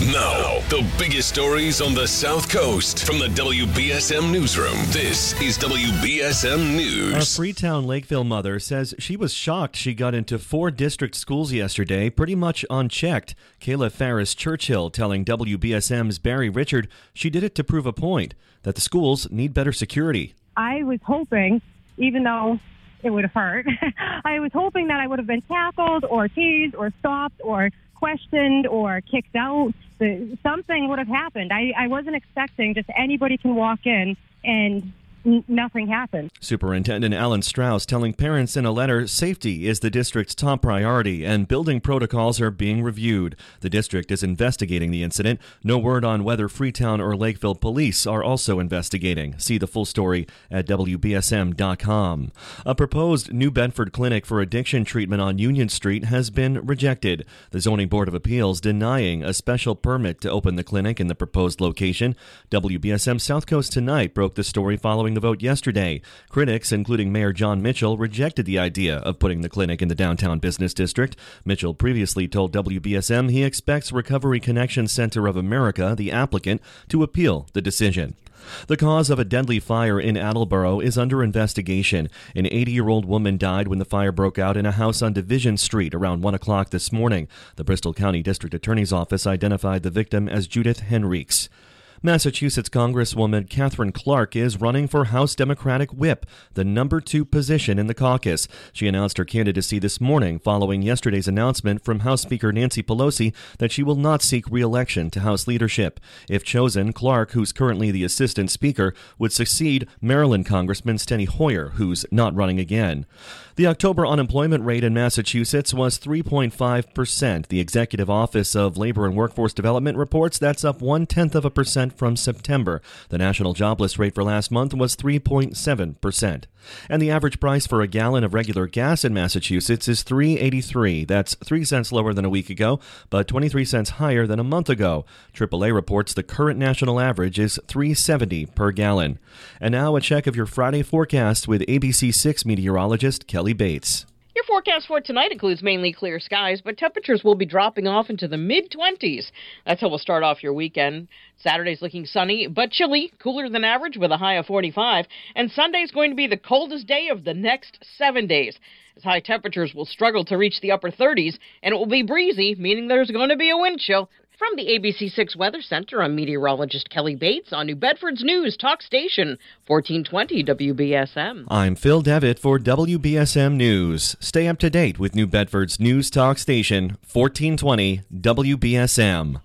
Now, the biggest stories on the South Coast from the WBSM Newsroom. This is WBSM News. A Freetown Lakeville mother says she was shocked she got into four district schools yesterday, pretty much unchecked. Kayla Farris Churchill telling WBSM's Barry Richard she did it to prove a point that the schools need better security. I was hoping, even though it would have hurt, I was hoping that I would have been tackled or teased or stopped or questioned or kicked out. Something would have happened. I, I wasn't expecting just anybody can walk in and nothing happened. Superintendent Alan Strauss telling parents in a letter safety is the district's top priority and building protocols are being reviewed. The district is investigating the incident. No word on whether Freetown or Lakeville police are also investigating. See the full story at WBSM.com. A proposed New Bedford clinic for addiction treatment on Union Street has been rejected. The Zoning Board of Appeals denying a special permit to open the clinic in the proposed location. WBSM South Coast Tonight broke the story following the vote yesterday. Critics, including Mayor Jon Mitchell, rejected the idea of putting the clinic in the downtown business district. Mitchell previously told WBSM he expects Recovery Connection Center of America, the applicant, to appeal the decision. The cause of a deadly fire in Attleboro is under investigation. An 80 year old woman died when the fire broke out in a house on Division Street around 1 o'clock this morning. The Bristol County District Attorney's Office identified the victim as Judith Henriques. Massachusetts Congresswoman Katherine Clark is running for House Democratic Whip, the number two position in the caucus. She announced her candidacy this morning following yesterday's announcement from House Speaker Nancy Pelosi that she will not seek re-election to House leadership. If chosen, Clark, who's currently the assistant speaker, would succeed Maryland Congressman Steny Hoyer, who's not running again. The October unemployment rate in Massachusetts was 3.5%. The Executive Office of Labor and Workforce Development reports that's up one tenth of a percent from September. The national jobless rate for last month was 3.7%. And the average price for a gallon of regular gas in Massachusetts is 3.83. That's 3 cents lower than a week ago, but 23 cents higher than a month ago. AAA reports the current national average is 3.70 per gallon. And now a check of your Friday forecast with ABC6 meteorologist Kelly Bates. Forecast for tonight includes mainly clear skies, but temperatures will be dropping off into the mid 20s. That's how we'll start off your weekend. Saturday's looking sunny, but chilly, cooler than average with a high of 45. And Sunday's going to be the coldest day of the next seven days. As high temperatures will struggle to reach the upper 30s, and it will be breezy, meaning there's going to be a wind chill. From the ABC6 Weather Center, I'm meteorologist Kelly Bates on New Bedford's News Talk Station, 1420 WBSM. I'm Phil Devitt for WBSM News. Stay up to date with New Bedford's News Talk Station, 1420 WBSM.